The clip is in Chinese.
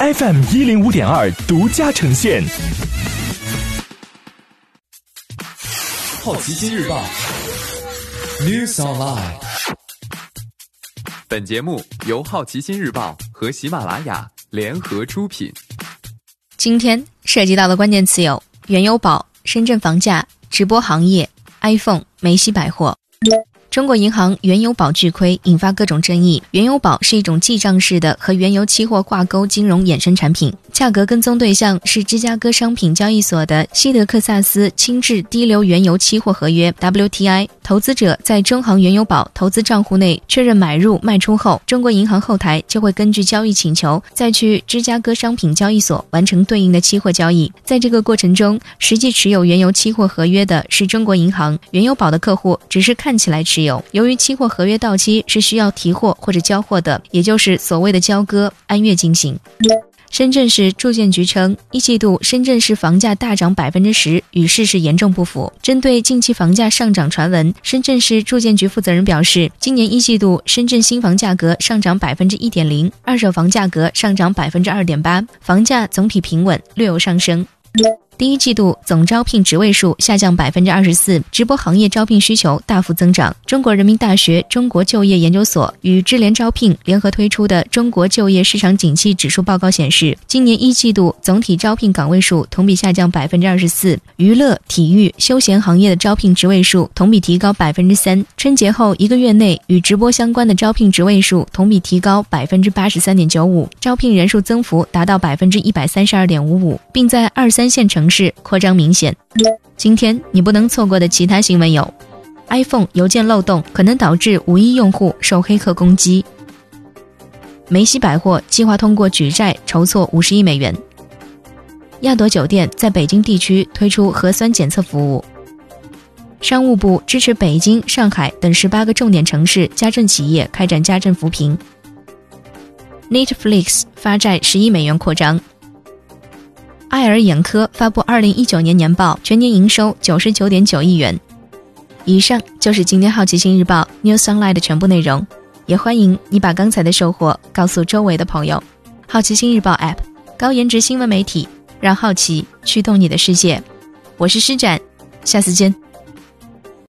FM 一零五点二独家呈现。好奇心日报，News Online。本节目由好奇心日报和喜马拉雅联合出品。今天涉及到的关键词有：原油宝、深圳房价、直播行业、iPhone、梅西百货。中国银行原油宝巨亏，引发各种争议。原油宝是一种记账式的和原油期货挂钩金融衍生产品，价格跟踪对象是芝加哥商品交易所的西德克萨斯轻质低硫原油期货合约 （WTI）。投资者在中行原油宝投资账户内确认买入卖出后，中国银行后台就会根据交易请求再去芝加哥商品交易所完成对应的期货交易。在这个过程中，实际持有原油期货合约的是中国银行，原油宝的客户只是看起来持有。由于期货合约到期是需要提货或者交货的，也就是所谓的交割，按月进行。深圳市住建局称，一季度深圳市房价大涨百分之十，与事实严重不符。针对近期房价上涨传闻，深圳市住建局负责人表示，今年一季度深圳新房价格上涨百分之一点零，二手房价格上涨百分之二点八，房价总体平稳，略有上升。第一季度总招聘职位数下降百分之二十四，直播行业招聘需求大幅增长。中国人民大学中国就业研究所与智联招聘联合推出的《中国就业市场景气指数报告》显示，今年一季度总体招聘岗位数同比下降百分之二十四，娱乐、体育、休闲行业的招聘职位数同比提高百分之三。春节后一个月内，与直播相关的招聘职位数同比提高百分之八十三点九五，招聘人数增幅达到百分之一百三十二点五五，并在二三线城。市扩张明显。今天你不能错过的其他新闻有：iPhone 邮件漏洞可能导致五亿用户受黑客攻击；梅西百货计划通过举债筹措五十亿美元；亚朵酒店在北京地区推出核酸检测服务；商务部支持北京、上海等十八个重点城市家政企业开展家政扶贫；Netflix 发债十亿美元扩张。爱尔眼科发布二零一九年年报，全年营收九十九点九亿元。以上就是今天好奇心日报 New Sunlight 的全部内容，也欢迎你把刚才的收获告诉周围的朋友。好奇心日报 App，高颜值新闻媒体，让好奇驱动你的世界。我是施展，下次见。